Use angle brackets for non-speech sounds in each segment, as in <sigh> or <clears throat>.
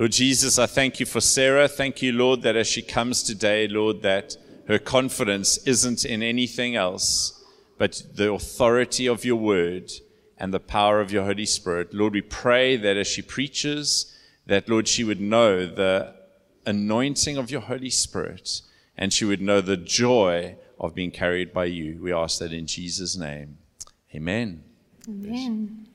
Lord Jesus, I thank you for Sarah. Thank you, Lord, that as she comes today, Lord, that her confidence isn't in anything else but the authority of your word and the power of your Holy Spirit. Lord, we pray that as she preaches, that, Lord, she would know the anointing of your Holy Spirit and she would know the joy of being carried by you. We ask that in Jesus' name. Amen. Amen.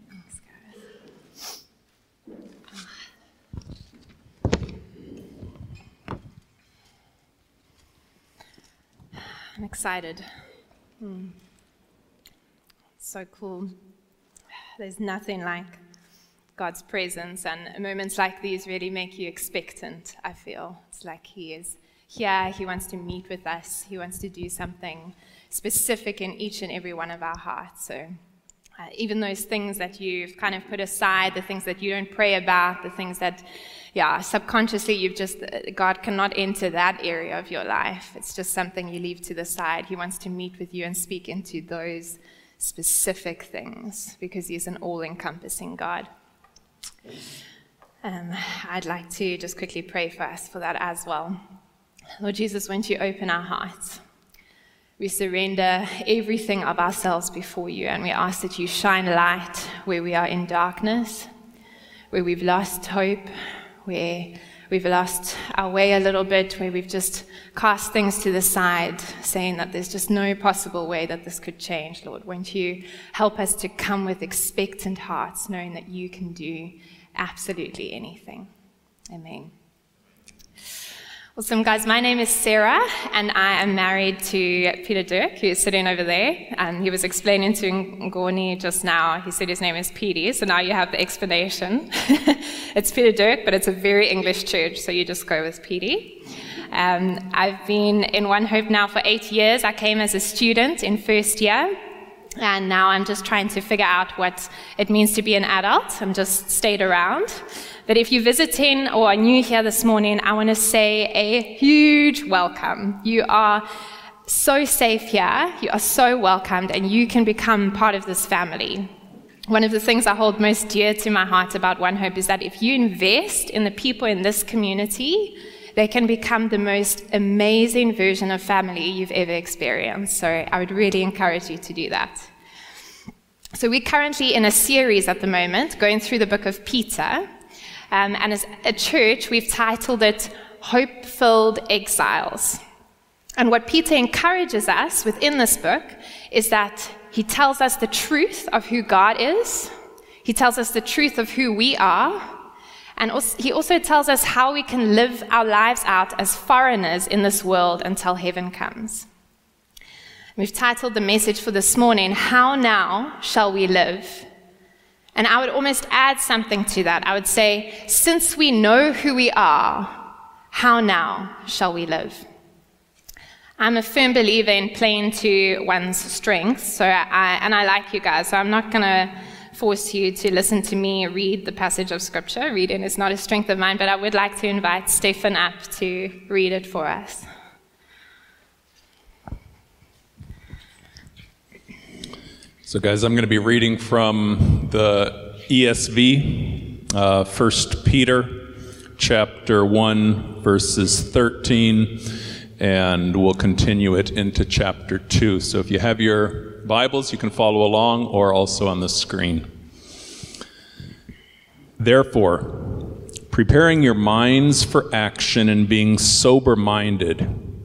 I'm excited. Hmm. So cool. There's nothing like God's presence, and moments like these really make you expectant, I feel. It's like He is here, He wants to meet with us, He wants to do something specific in each and every one of our hearts. So, uh, even those things that you've kind of put aside, the things that you don't pray about, the things that, yeah, subconsciously you've just, God cannot enter that area of your life. It's just something you leave to the side. He wants to meet with you and speak into those specific things because He's an all encompassing God. Um, I'd like to just quickly pray for us for that as well. Lord Jesus, won't you open our hearts? We surrender everything of ourselves before you, and we ask that you shine light where we are in darkness, where we've lost hope, where we've lost our way a little bit, where we've just cast things to the side, saying that there's just no possible way that this could change, Lord. Won't you help us to come with expectant hearts, knowing that you can do absolutely anything? Amen. Awesome, guys. My name is Sarah, and I am married to Peter Dirk, who is sitting over there. And he was explaining to Ngoni just now, he said his name is Petey, so now you have the explanation. <laughs> it's Peter Dirk, but it's a very English church, so you just go with Petey. Um, I've been in One Hope now for eight years. I came as a student in first year, and now I'm just trying to figure out what it means to be an adult. I'm just stayed around. But if you're visiting or are new here this morning, I want to say a huge welcome. You are so safe here. You are so welcomed, and you can become part of this family. One of the things I hold most dear to my heart about One Hope is that if you invest in the people in this community, they can become the most amazing version of family you've ever experienced. So I would really encourage you to do that. So we're currently in a series at the moment going through the book of Peter. Um, and as a church, we've titled it Hope Filled Exiles. And what Peter encourages us within this book is that he tells us the truth of who God is, he tells us the truth of who we are, and also, he also tells us how we can live our lives out as foreigners in this world until heaven comes. We've titled the message for this morning, How Now Shall We Live? And I would almost add something to that. I would say, since we know who we are, how now shall we live? I'm a firm believer in playing to one's strengths, so I, and I like you guys, so I'm not going to force you to listen to me read the passage of Scripture. Reading is not a strength of mine, but I would like to invite Stefan up to read it for us. So, guys, I'm going to be reading from the ESV, uh, 1 Peter chapter 1, verses 13, and we'll continue it into chapter 2. So, if you have your Bibles, you can follow along or also on the screen. Therefore, preparing your minds for action and being sober minded,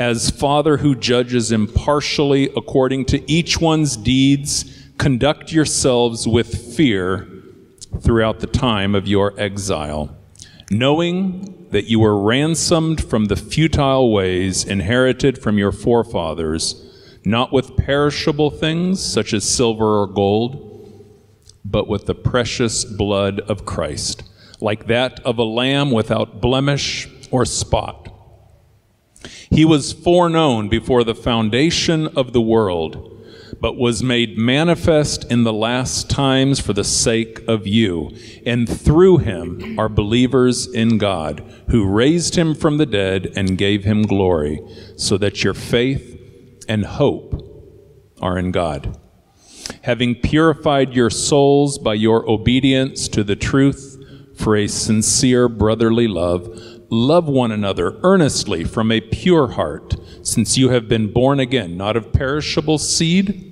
as Father who judges impartially according to each one's deeds, conduct yourselves with fear throughout the time of your exile, knowing that you were ransomed from the futile ways inherited from your forefathers, not with perishable things such as silver or gold, but with the precious blood of Christ, like that of a lamb without blemish or spot He was foreknown before the foundation of the world, but was made manifest in the last times for the sake of you. And through him are believers in God, who raised him from the dead and gave him glory, so that your faith and hope are in God. Having purified your souls by your obedience to the truth for a sincere brotherly love, love one another earnestly from a pure heart, since you have been born again, not of perishable seed,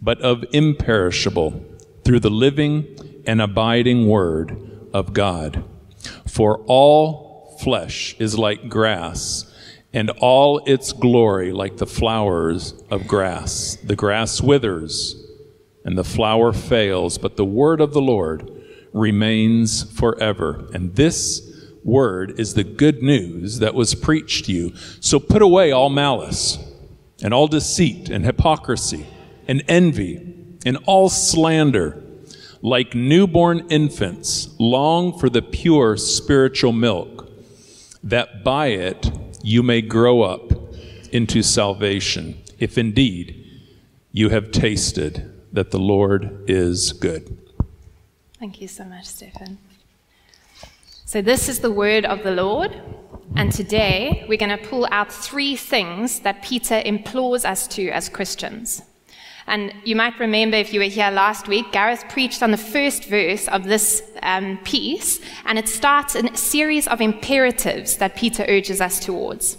but of imperishable, through the living and abiding word of God. For all flesh is like grass, and all its glory like the flowers of grass. The grass withers, and the flower fails, but the word of the Lord remains forever. And this word is the good news that was preached to you. So put away all malice and all deceit and hypocrisy and envy and all slander. Like newborn infants, long for the pure spiritual milk, that by it you may grow up into salvation, if indeed you have tasted that the Lord is good. Thank you so much, Stefan. So, this is the word of the Lord. And today we're going to pull out three things that Peter implores us to as Christians. And you might remember if you were here last week, Gareth preached on the first verse of this um, piece, and it starts in a series of imperatives that Peter urges us towards.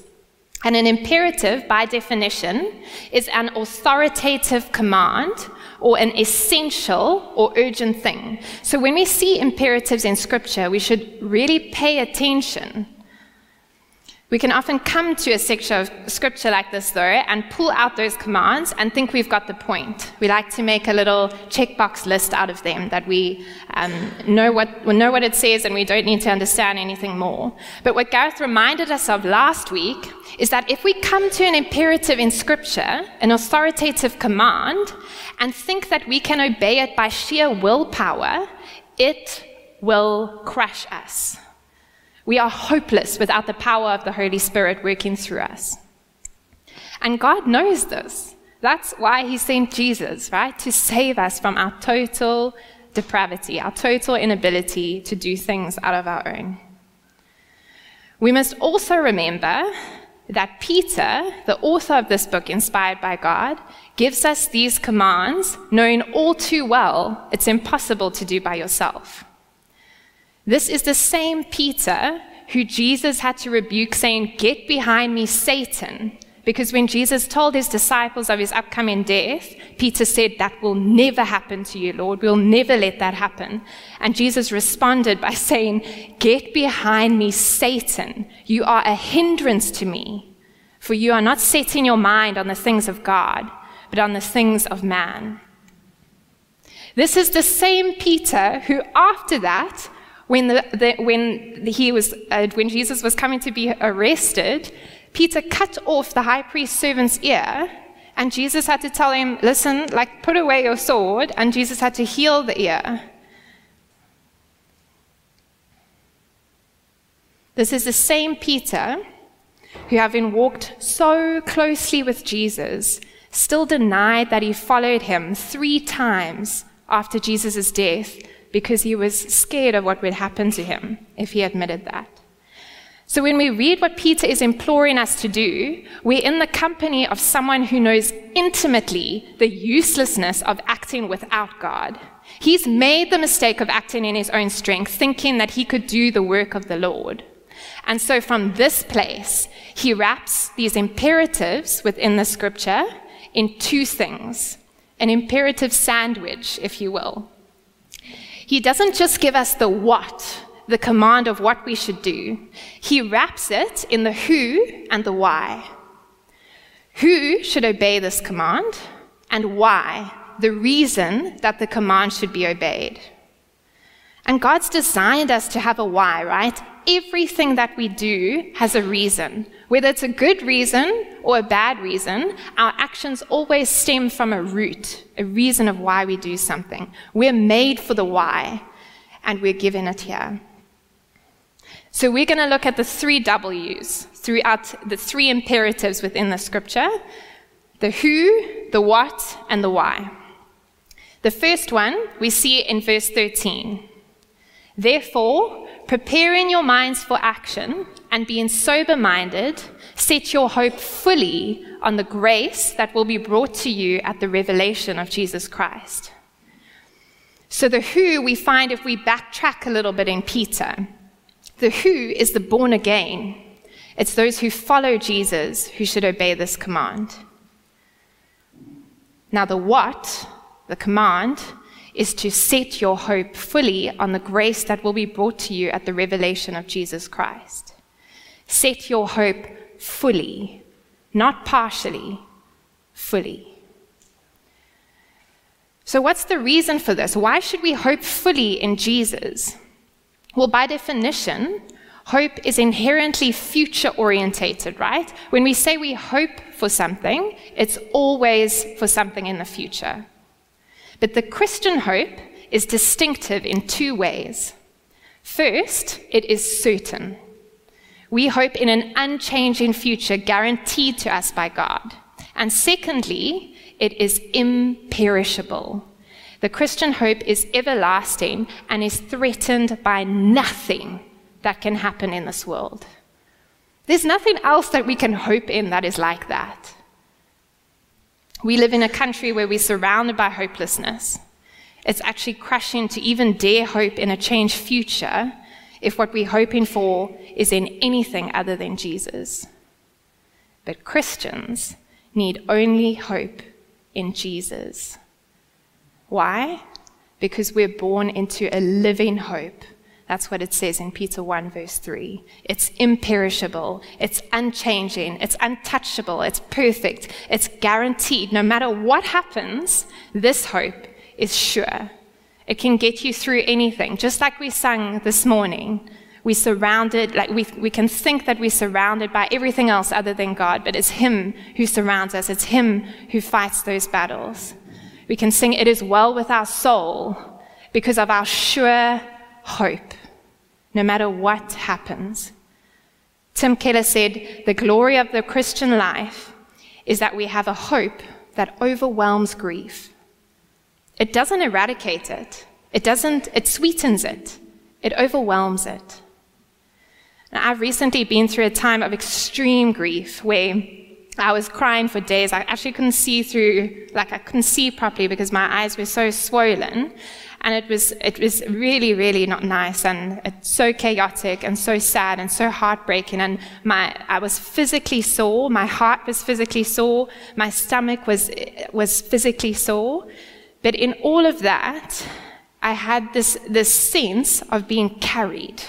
And an imperative, by definition, is an authoritative command or an essential or urgent thing. So when we see imperatives in Scripture, we should really pay attention. We can often come to a section of scripture like this, though, and pull out those commands and think we've got the point. We like to make a little checkbox list out of them that we um, know, what, we know what it says and we don't need to understand anything more. But what Gareth reminded us of last week is that if we come to an imperative in scripture, an authoritative command, and think that we can obey it by sheer willpower, it will crush us. We are hopeless without the power of the Holy Spirit working through us. And God knows this. That's why He sent Jesus, right? To save us from our total depravity, our total inability to do things out of our own. We must also remember that Peter, the author of this book inspired by God, gives us these commands knowing all too well it's impossible to do by yourself. This is the same Peter who Jesus had to rebuke, saying, Get behind me, Satan. Because when Jesus told his disciples of his upcoming death, Peter said, That will never happen to you, Lord. We'll never let that happen. And Jesus responded by <laughs> saying, Get behind me, Satan. You are a hindrance to me, for you are not setting your mind on the things of God, but on the things of man. This is the same Peter who, after that, when, the, the, when, he was, uh, when Jesus was coming to be arrested, Peter cut off the high priest's servant's ear, and Jesus had to tell him, Listen, like, put away your sword, and Jesus had to heal the ear. This is the same Peter who, having walked so closely with Jesus, still denied that he followed him three times after Jesus' death because he was scared of what would happen to him if he admitted that. So when we read what Peter is imploring us to do, we're in the company of someone who knows intimately the uselessness of acting without God. He's made the mistake of acting in his own strength, thinking that he could do the work of the Lord. And so from this place, he wraps these imperatives within the scripture in two things an imperative sandwich, if you will. He doesn't just give us the what, the command of what we should do, he wraps it in the who and the why. Who should obey this command, and why, the reason that the command should be obeyed. And God's designed us to have a why, right? Everything that we do has a reason. Whether it's a good reason or a bad reason, our actions always stem from a root, a reason of why we do something. We're made for the why, and we're given it here. So we're going to look at the three W's throughout the three imperatives within the scripture the who, the what, and the why. The first one we see in verse 13. Therefore, preparing your minds for action and being sober minded, set your hope fully on the grace that will be brought to you at the revelation of Jesus Christ. So, the who we find if we backtrack a little bit in Peter. The who is the born again. It's those who follow Jesus who should obey this command. Now, the what, the command, is to set your hope fully on the grace that will be brought to you at the revelation of Jesus Christ. Set your hope fully, not partially, fully. So, what's the reason for this? Why should we hope fully in Jesus? Well, by definition, hope is inherently future orientated, right? When we say we hope for something, it's always for something in the future. But the Christian hope is distinctive in two ways. First, it is certain. We hope in an unchanging future guaranteed to us by God. And secondly, it is imperishable. The Christian hope is everlasting and is threatened by nothing that can happen in this world. There's nothing else that we can hope in that is like that. We live in a country where we're surrounded by hopelessness. It's actually crushing to even dare hope in a changed future if what we're hoping for is in anything other than Jesus. But Christians need only hope in Jesus. Why? Because we're born into a living hope. That's what it says in Peter 1, verse 3. It's imperishable, it's unchanging, it's untouchable, it's perfect, it's guaranteed. No matter what happens, this hope is sure. It can get you through anything. Just like we sang this morning, we surrounded, like we, we can think that we're surrounded by everything else other than God, but it's Him who surrounds us. It's Him who fights those battles. We can sing, It is well with our soul because of our sure hope, no matter what happens. Tim Keller said, The glory of the Christian life is that we have a hope that overwhelms grief. It doesn't eradicate it, it doesn't, it sweetens it, it overwhelms it. Now, I've recently been through a time of extreme grief where I was crying for days. I actually couldn't see through, like I couldn't see properly because my eyes were so swollen. And it was, it was really, really not nice and it's so chaotic and so sad and so heartbreaking. And my, I was physically sore. My heart was physically sore. My stomach was, was physically sore. But in all of that, I had this, this sense of being carried.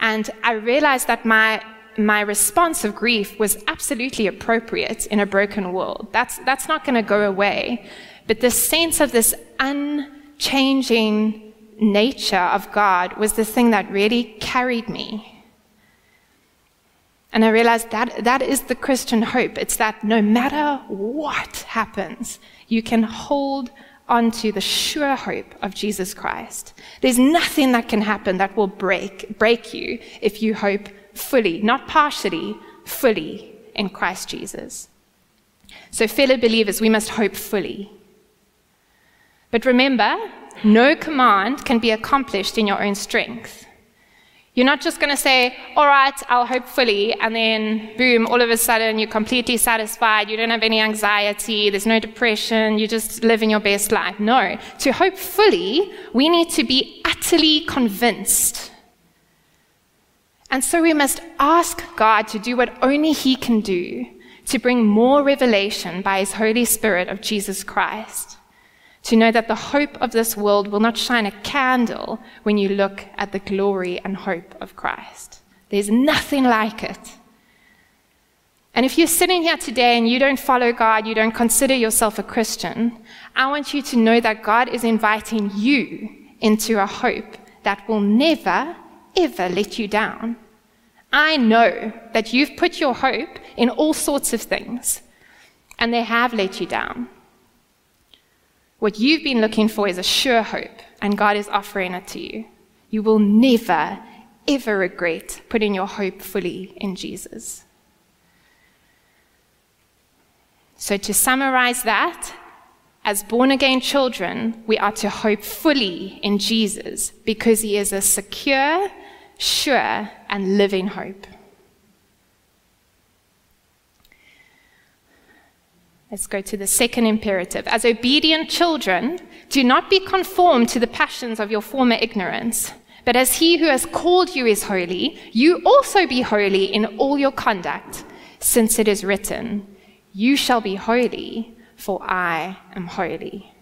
And I realized that my my response of grief was absolutely appropriate in a broken world. That's, that's not going to go away. But the sense of this unchanging nature of God was the thing that really carried me. And I realized that that is the Christian hope. It's that no matter what happens, you can hold onto the sure hope of Jesus Christ. There's nothing that can happen that will break, break you if you hope fully, not partially, fully in Christ Jesus. So, fellow believers, we must hope fully. But remember, no command can be accomplished in your own strength. You're not just going to say, all right, I'll hope fully, and then boom, all of a sudden you're completely satisfied, you don't have any anxiety, there's no depression, You're just living your best life. No. To hope fully, we need to be utterly convinced and so we must ask God to do what only He can do to bring more revelation by His Holy Spirit of Jesus Christ. To know that the hope of this world will not shine a candle when you look at the glory and hope of Christ. There's nothing like it. And if you're sitting here today and you don't follow God, you don't consider yourself a Christian, I want you to know that God is inviting you into a hope that will never, ever let you down. I know that you've put your hope in all sorts of things, and they have let you down. What you've been looking for is a sure hope, and God is offering it to you. You will never, ever regret putting your hope fully in Jesus. So, to summarize that, as born again children, we are to hope fully in Jesus because he is a secure, sure, and living hope. Let's go to the second imperative. As obedient children, do not be conformed to the passions of your former ignorance, but as he who has called you is holy, you also be holy in all your conduct, since it is written, You shall be holy, for I am holy.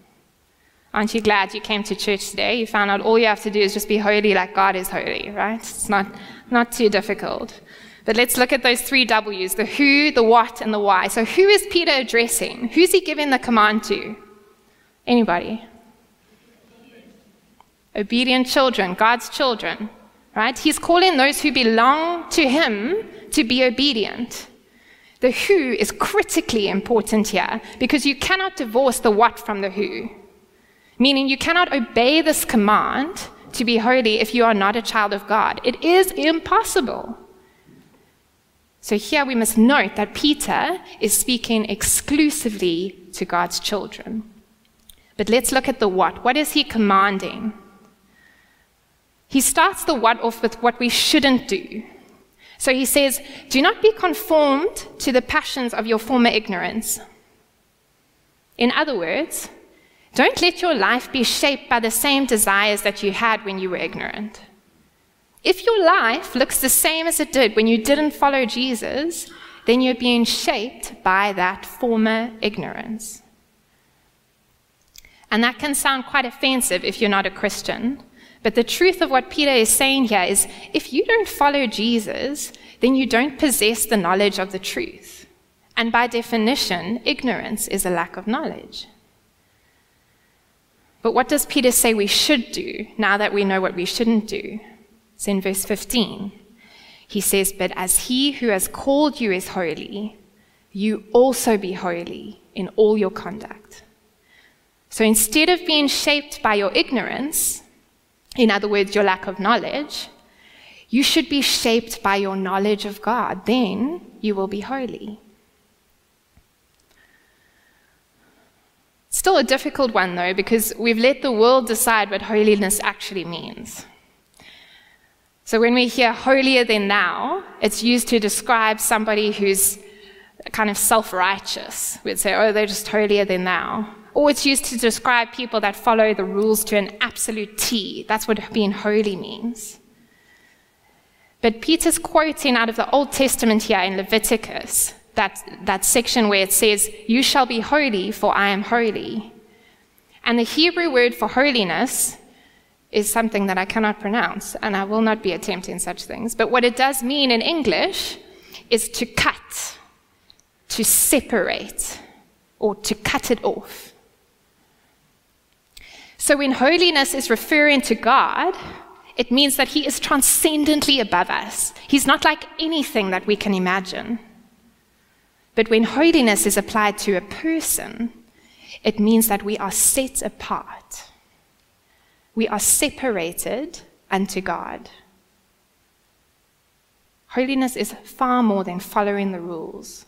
Aren't you glad you came to church today? You found out all you have to do is just be holy like God is holy, right? It's not, not too difficult. But let's look at those three W's the who, the what, and the why. So, who is Peter addressing? Who's he giving the command to? Anybody? Obedient children, God's children, right? He's calling those who belong to him to be obedient. The who is critically important here because you cannot divorce the what from the who. Meaning, you cannot obey this command to be holy if you are not a child of God. It is impossible. So here we must note that Peter is speaking exclusively to God's children. But let's look at the what. What is he commanding? He starts the what off with what we shouldn't do. So he says, Do not be conformed to the passions of your former ignorance. In other words, don't let your life be shaped by the same desires that you had when you were ignorant. If your life looks the same as it did when you didn't follow Jesus, then you're being shaped by that former ignorance. And that can sound quite offensive if you're not a Christian. But the truth of what Peter is saying here is if you don't follow Jesus, then you don't possess the knowledge of the truth. And by definition, ignorance is a lack of knowledge. But what does Peter say we should do now that we know what we shouldn't do? It's in verse 15. He says, But as he who has called you is holy, you also be holy in all your conduct. So instead of being shaped by your ignorance, in other words, your lack of knowledge, you should be shaped by your knowledge of God. Then you will be holy. Still a difficult one, though, because we've let the world decide what holiness actually means. So when we hear holier than thou, it's used to describe somebody who's kind of self righteous. We'd say, oh, they're just holier than thou. Or it's used to describe people that follow the rules to an absolute T. That's what being holy means. But Peter's quoting out of the Old Testament here in Leviticus, that, that section where it says, You shall be holy, for I am holy. And the Hebrew word for holiness is something that I cannot pronounce, and I will not be attempting such things. But what it does mean in English is to cut, to separate, or to cut it off. So when holiness is referring to God, it means that He is transcendently above us. He's not like anything that we can imagine. But when holiness is applied to a person, it means that we are set apart we are separated unto God. Holiness is far more than following the rules.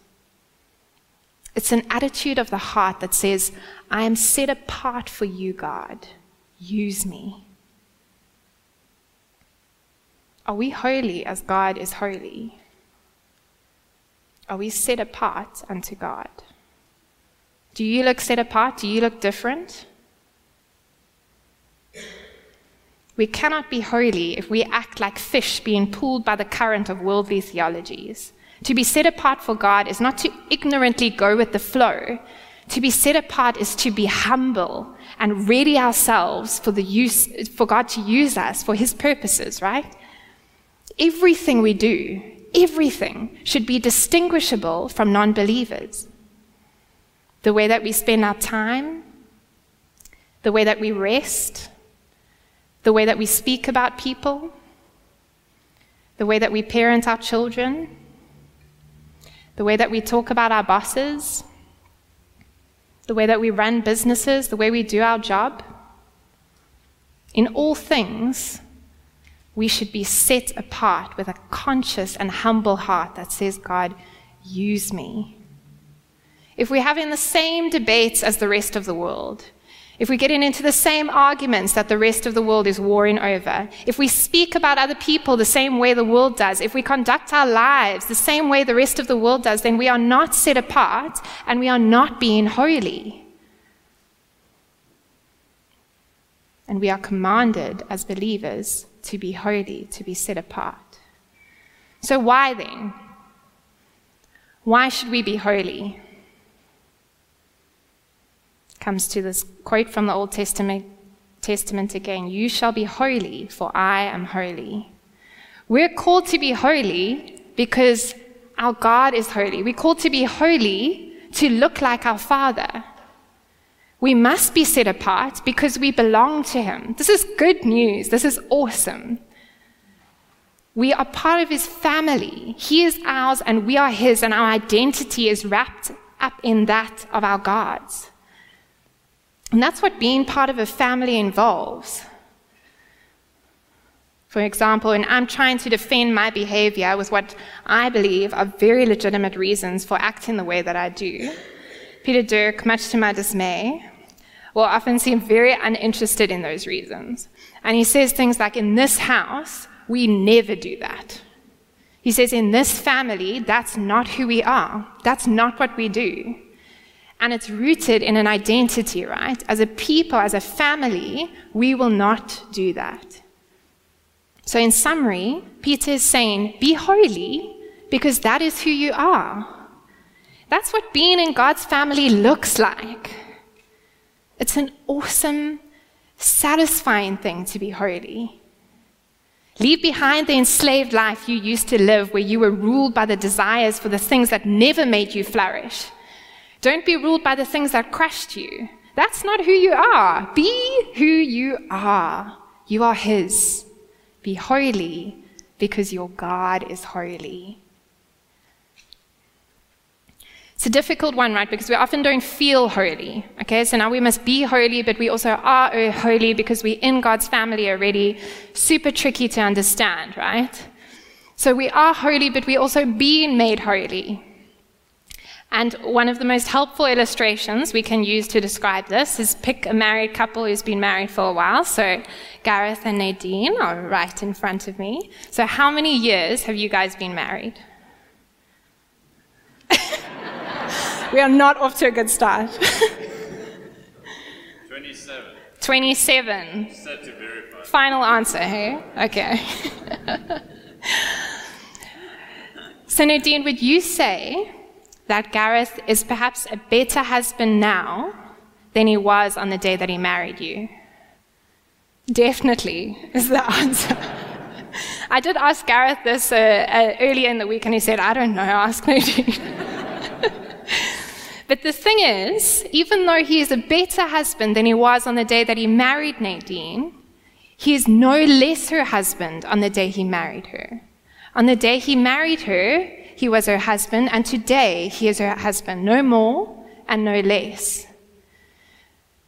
It's an attitude of the heart that says, I am set apart for you, God. Use me. Are we holy as God is holy? Are we set apart unto God? Do you look set apart? Do you look different? We cannot be holy if we act like fish being pulled by the current of worldly theologies. To be set apart for God is not to ignorantly go with the flow. To be set apart is to be humble and ready ourselves for the use, for God to use us for his purposes, right? Everything we do, everything should be distinguishable from non-believers. The way that we spend our time, the way that we rest, the way that we speak about people, the way that we parent our children, the way that we talk about our bosses, the way that we run businesses, the way we do our job. In all things, we should be set apart with a conscious and humble heart that says, God, use me. If we're having the same debates as the rest of the world, if we're getting into the same arguments that the rest of the world is warring over, if we speak about other people the same way the world does, if we conduct our lives the same way the rest of the world does, then we are not set apart and we are not being holy. And we are commanded as believers to be holy, to be set apart. So, why then? Why should we be holy? Comes to this quote from the Old Testament, Testament again You shall be holy, for I am holy. We're called to be holy because our God is holy. We're called to be holy to look like our Father. We must be set apart because we belong to Him. This is good news. This is awesome. We are part of His family. He is ours and we are His, and our identity is wrapped up in that of our God's. And that's what being part of a family involves. For example, when I'm trying to defend my behavior with what I believe are very legitimate reasons for acting the way that I do, Peter Dirk, much to my dismay, will often seem very uninterested in those reasons. And he says things like, In this house, we never do that. He says, In this family, that's not who we are. That's not what we do. And it's rooted in an identity, right? As a people, as a family, we will not do that. So, in summary, Peter is saying, Be holy because that is who you are. That's what being in God's family looks like. It's an awesome, satisfying thing to be holy. Leave behind the enslaved life you used to live, where you were ruled by the desires for the things that never made you flourish. Don't be ruled by the things that crushed you. That's not who you are. Be who you are. You are His. Be holy because your God is holy. It's a difficult one, right? Because we often don't feel holy. Okay, so now we must be holy, but we also are holy because we're in God's family already. Super tricky to understand, right? So we are holy, but we're also being made holy. And one of the most helpful illustrations we can use to describe this is pick a married couple who's been married for a while. So Gareth and Nadine are right in front of me. So, how many years have you guys been married? <laughs> we are not off to a good start. <laughs> 27. 27. Set to verify. Final answer, hey? Okay. <laughs> so, Nadine, would you say that Gareth is perhaps a better husband now than he was on the day that he married you? Definitely is the <laughs> answer. I did ask Gareth this uh, uh, earlier in the week, and he said, I don't know, ask Nadine. <laughs> But the thing is, even though he is a better husband than he was on the day that he married Nadine, he is no less her husband on the day he married her. On the day he married her, he was her husband, and today he is her husband, no more and no less.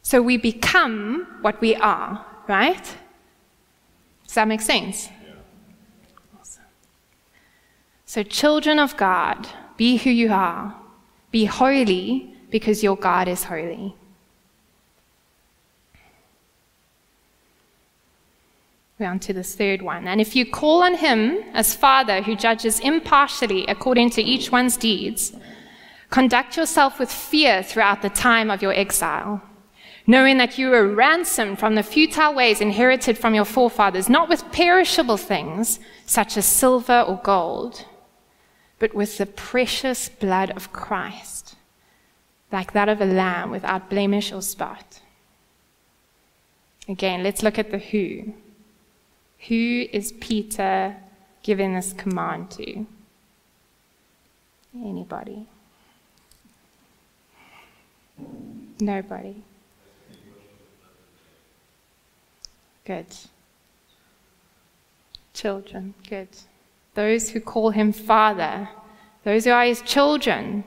So we become what we are, right? Does that make sense? Awesome. So, children of God, be who you are. Be holy because your God is holy. We're on to this third one. And if you call on him as Father who judges impartially according to each one's deeds, conduct yourself with fear throughout the time of your exile, knowing that you were ransomed from the futile ways inherited from your forefathers, not with perishable things such as silver or gold but with the precious blood of Christ, like that of a lamb without blemish or spot. Again, let's look at the who. Who is Peter giving this command to? Anybody? Nobody. Good. Children, good those who call him Father, those who are his children.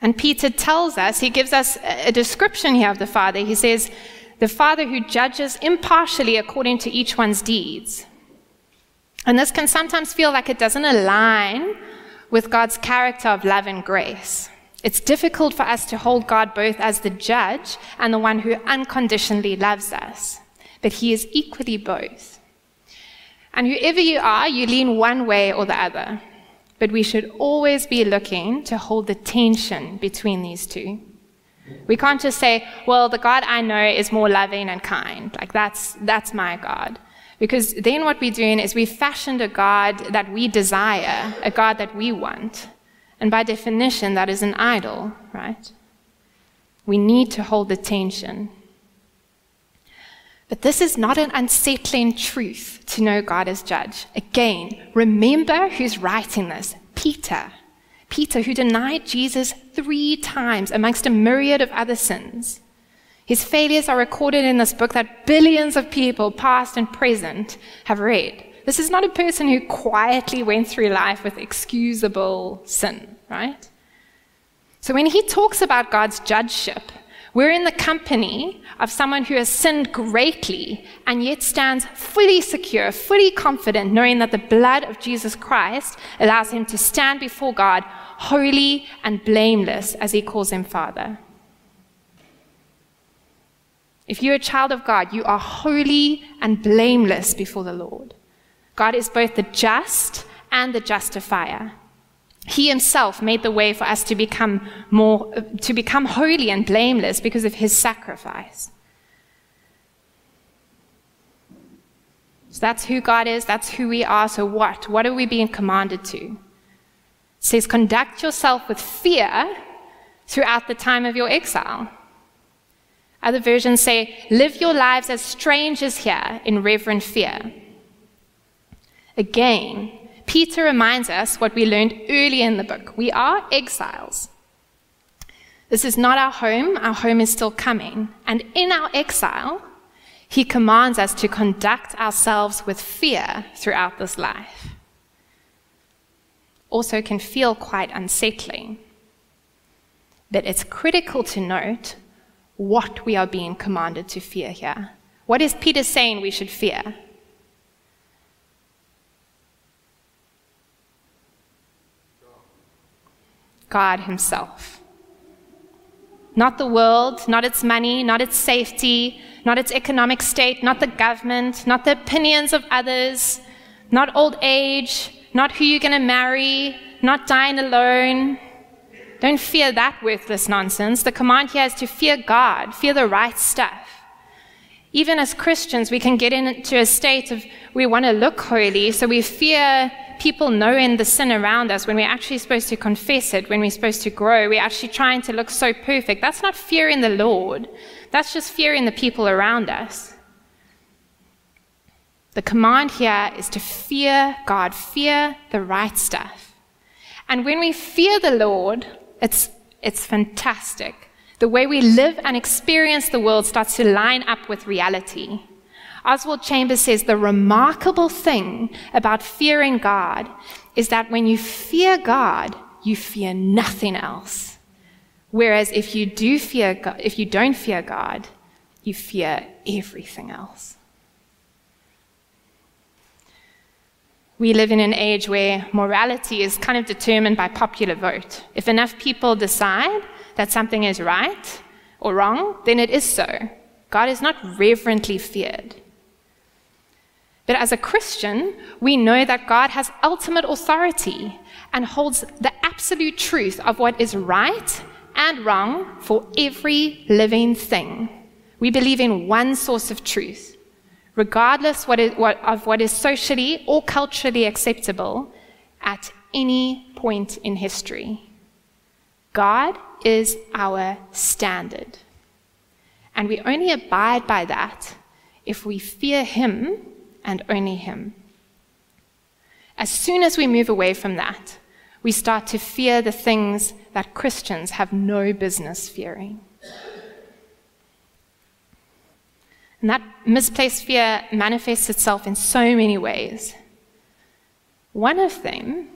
And Peter tells us, he gives us a description here of the Father. He says, the Father who judges impartially according to each one's deeds. And this can sometimes feel like it doesn't align with God's character of love and grace. It's difficult for us to hold God both as the judge and the one who unconditionally loves us. But He is equally both. And whoever you are, you lean one way or the other. But we should always be looking to hold the tension between these two. We can't just say, well, the God I know is more loving and kind. Like, that's, that's my God. Because then what we're doing is we've fashioned a God that we desire, a God that we want. And by definition, that is an idol, right? We need to hold the tension. But this is not an unsettling truth to know God as judge. Again, remember who's writing this Peter. Peter, who denied Jesus three times amongst a myriad of other sins. His failures are recorded in this book that billions of people, past and present, have read. This is not a person who quietly went through life with excusable sin, right? So when he talks about God's judgeship, we're in the company of someone who has sinned greatly and yet stands fully secure, fully confident, knowing that the blood of Jesus Christ allows him to stand before God holy and blameless as he calls him Father. If you're a child of God, you are holy and blameless before the Lord. God is both the just and the justifier. He himself made the way for us to become more to become holy and blameless because of his sacrifice. So that's who God is, that's who we are. So what? What are we being commanded to? It says conduct yourself with fear throughout the time of your exile. Other versions say live your lives as strangers here in reverent fear. Again, Peter reminds us what we learned earlier in the book. We are exiles. This is not our home, our home is still coming. And in our exile, he commands us to conduct ourselves with fear throughout this life. Also, can feel quite unsettling. But it's critical to note what we are being commanded to fear here. What is Peter saying we should fear? God Himself. Not the world, not its money, not its safety, not its economic state, not the government, not the opinions of others, not old age, not who you're going to marry, not dying alone. Don't fear that worthless nonsense. The command here is to fear God, fear the right stuff. Even as Christians, we can get into a state of we want to look holy, so we fear people knowing the sin around us when we're actually supposed to confess it, when we're supposed to grow. We're actually trying to look so perfect. That's not fearing the Lord, that's just fearing the people around us. The command here is to fear God, fear the right stuff. And when we fear the Lord, it's, it's fantastic. The way we live and experience the world starts to line up with reality. Oswald Chambers says the remarkable thing about fearing God is that when you fear God, you fear nothing else. Whereas if you do fear God, if you don't fear God, you fear everything else. We live in an age where morality is kind of determined by popular vote. If enough people decide that something is right or wrong, then it is so. God is not reverently feared. But as a Christian, we know that God has ultimate authority and holds the absolute truth of what is right and wrong for every living thing. We believe in one source of truth, regardless what is, what, of what is socially or culturally acceptable at any point in history. God is our standard. And we only abide by that if we fear Him and only Him. As soon as we move away from that, we start to fear the things that Christians have no business fearing. And that misplaced fear manifests itself in so many ways. One of them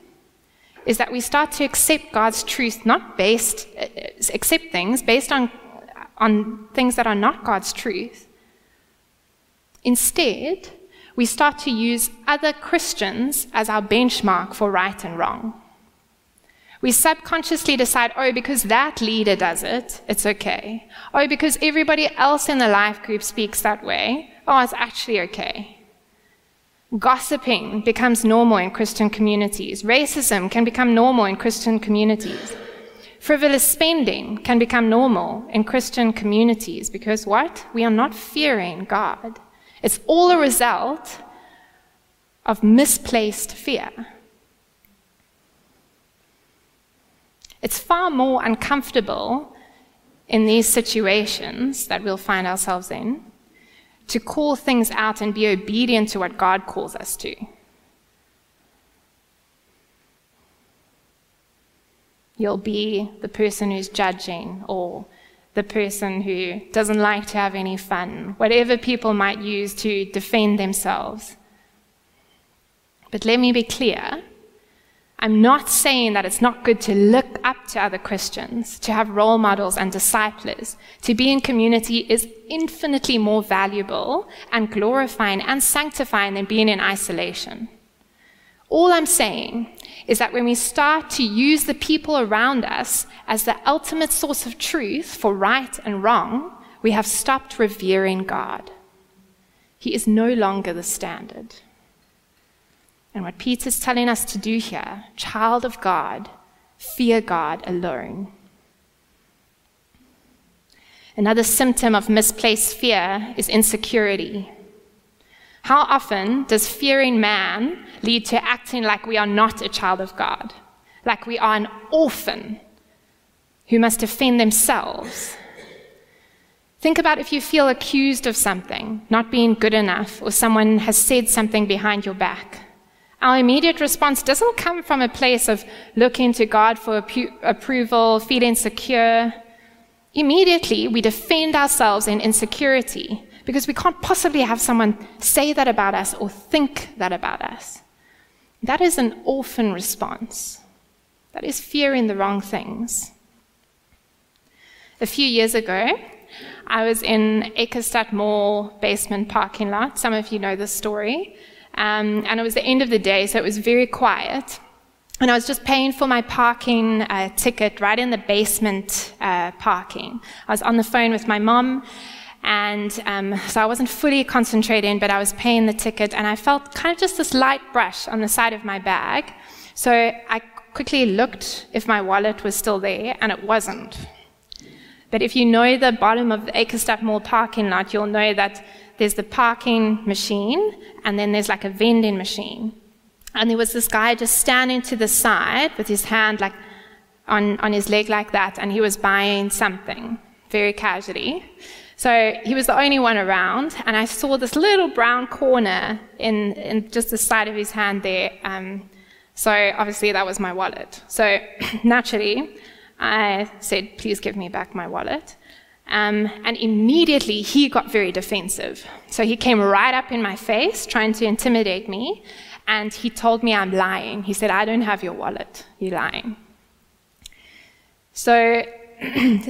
is that we start to accept God's truth not based, uh, accept things based on, on things that are not God's truth Instead, we start to use other Christians as our benchmark for right and wrong. We subconsciously decide, oh, because that leader does it, it's okay. Oh, because everybody else in the life group speaks that way, oh, it's actually okay. Gossiping becomes normal in Christian communities. Racism can become normal in Christian communities. Frivolous spending can become normal in Christian communities because what? We are not fearing God. It's all a result of misplaced fear. It's far more uncomfortable in these situations that we'll find ourselves in to call things out and be obedient to what God calls us to. You'll be the person who's judging or the person who doesn't like to have any fun, whatever people might use to defend themselves. But let me be clear I'm not saying that it's not good to look up to other Christians, to have role models and disciples. To be in community is infinitely more valuable and glorifying and sanctifying than being in isolation. All I'm saying is that when we start to use the people around us as the ultimate source of truth for right and wrong, we have stopped revering God. He is no longer the standard. And what Peter's telling us to do here, child of God, fear God alone. Another symptom of misplaced fear is insecurity. How often does fearing man lead to acting like we are not a child of God, like we are an orphan who must defend themselves? Think about if you feel accused of something, not being good enough, or someone has said something behind your back. Our immediate response doesn't come from a place of looking to God for approval, feeling secure. Immediately, we defend ourselves in insecurity because we can't possibly have someone say that about us or think that about us. That is an orphan response. That is fearing the wrong things. A few years ago, I was in Eikestad Mall basement parking lot. Some of you know this story. Um, and it was the end of the day, so it was very quiet. And I was just paying for my parking uh, ticket right in the basement uh, parking. I was on the phone with my mom, and um, so I wasn't fully concentrating, but I was paying the ticket, and I felt kind of just this light brush on the side of my bag. So I quickly looked if my wallet was still there, and it wasn't. But if you know the bottom of the Eikestad Mall parking lot, you'll know that there's the parking machine, and then there's like a vending machine. And there was this guy just standing to the side with his hand like on, on his leg like that, and he was buying something very casually. So he was the only one around, and I saw this little brown corner in, in just the side of his hand there. Um, so obviously that was my wallet. So <clears throat> naturally, I said, please give me back my wallet. Um, and immediately he got very defensive. So he came right up in my face, trying to intimidate me, and he told me I'm lying. He said, I don't have your wallet. You're lying. So <clears throat>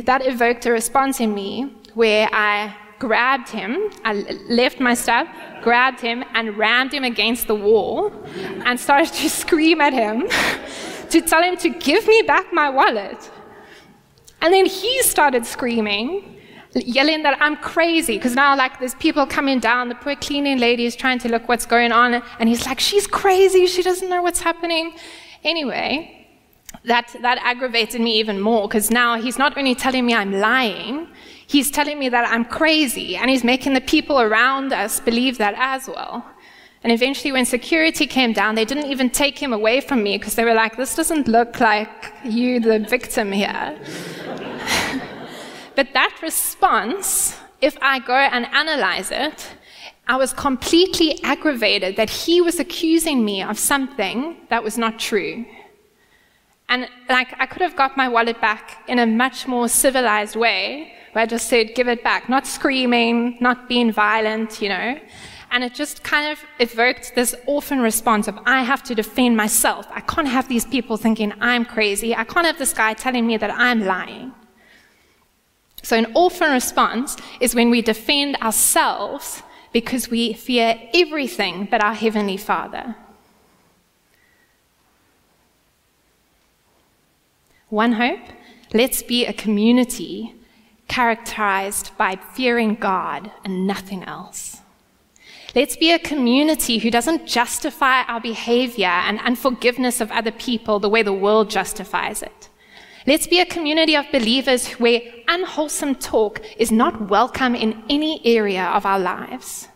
that evoked a response in me where I grabbed him, I left my stuff, grabbed him, and rammed him against the wall and started to scream at him <laughs> to tell him to give me back my wallet. And then he started screaming, yelling that I'm crazy, because now, like, there's people coming down. The poor cleaning lady is trying to look what's going on, and he's like, She's crazy. She doesn't know what's happening. Anyway, that, that aggravated me even more, because now he's not only telling me I'm lying, he's telling me that I'm crazy, and he's making the people around us believe that as well. And eventually, when security came down, they didn't even take him away from me because they were like, This doesn't look like you, the victim here. <laughs> but that response, if I go and analyze it, I was completely aggravated that he was accusing me of something that was not true. And like I could have got my wallet back in a much more civilized way, where I just said, give it back, not screaming, not being violent, you know. And it just kind of evoked this orphan response of, I have to defend myself. I can't have these people thinking I'm crazy. I can't have this guy telling me that I'm lying. So, an orphan response is when we defend ourselves because we fear everything but our Heavenly Father. One hope let's be a community characterized by fearing God and nothing else. Let's be a community who doesn't justify our behavior and unforgiveness of other people the way the world justifies it. Let's be a community of believers where unwholesome talk is not welcome in any area of our lives.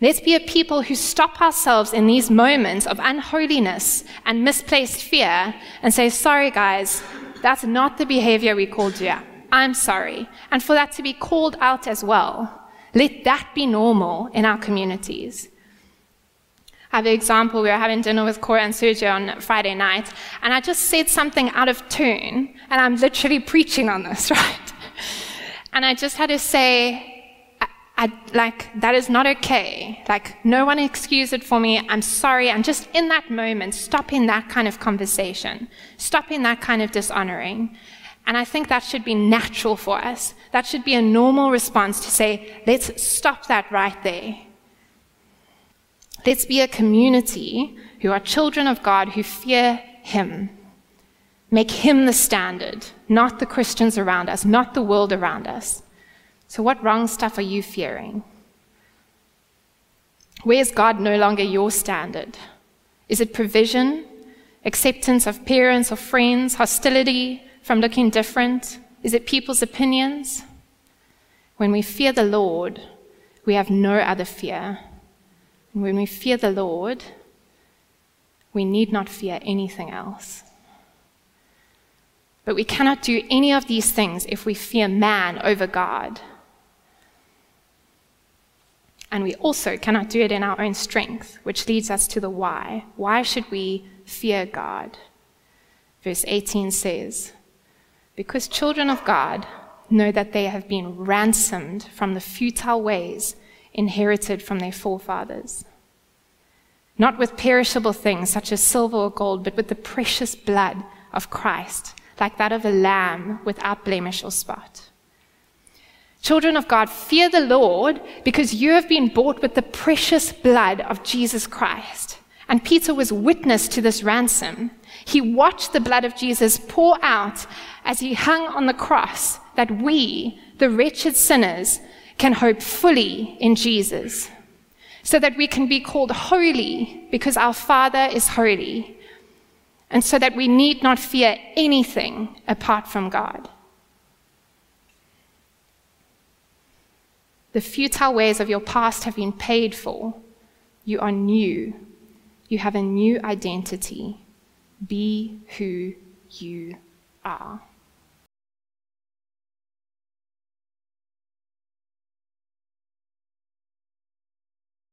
Let's be a people who stop ourselves in these moments of unholiness and misplaced fear and say, Sorry, guys, that's not the behavior we called you. I'm sorry. And for that to be called out as well. Let that be normal in our communities. I have an example. We were having dinner with Cora and Sergio on Friday night, and I just said something out of tune, and I'm literally preaching on this, <laughs> right? And I just had to say, I, I, like, that is not okay. Like, no one excuse it for me. I'm sorry. I'm just in that moment, stopping that kind of conversation, stopping that kind of dishonoring. And I think that should be natural for us. That should be a normal response to say, let's stop that right there. Let's be a community who are children of God who fear Him. Make Him the standard, not the Christians around us, not the world around us. So, what wrong stuff are you fearing? Where's God no longer your standard? Is it provision, acceptance of parents or friends, hostility, from looking different? Is it people's opinions? When we fear the Lord, we have no other fear. And when we fear the Lord, we need not fear anything else. But we cannot do any of these things if we fear man over God. And we also cannot do it in our own strength, which leads us to the why. Why should we fear God? Verse 18 says, because children of God know that they have been ransomed from the futile ways inherited from their forefathers. Not with perishable things such as silver or gold, but with the precious blood of Christ, like that of a lamb without blemish or spot. Children of God, fear the Lord because you have been bought with the precious blood of Jesus Christ. And Peter was witness to this ransom. He watched the blood of Jesus pour out as he hung on the cross that we, the wretched sinners, can hope fully in Jesus. So that we can be called holy because our Father is holy. And so that we need not fear anything apart from God. The futile ways of your past have been paid for. You are new. You have a new identity. Be who you are.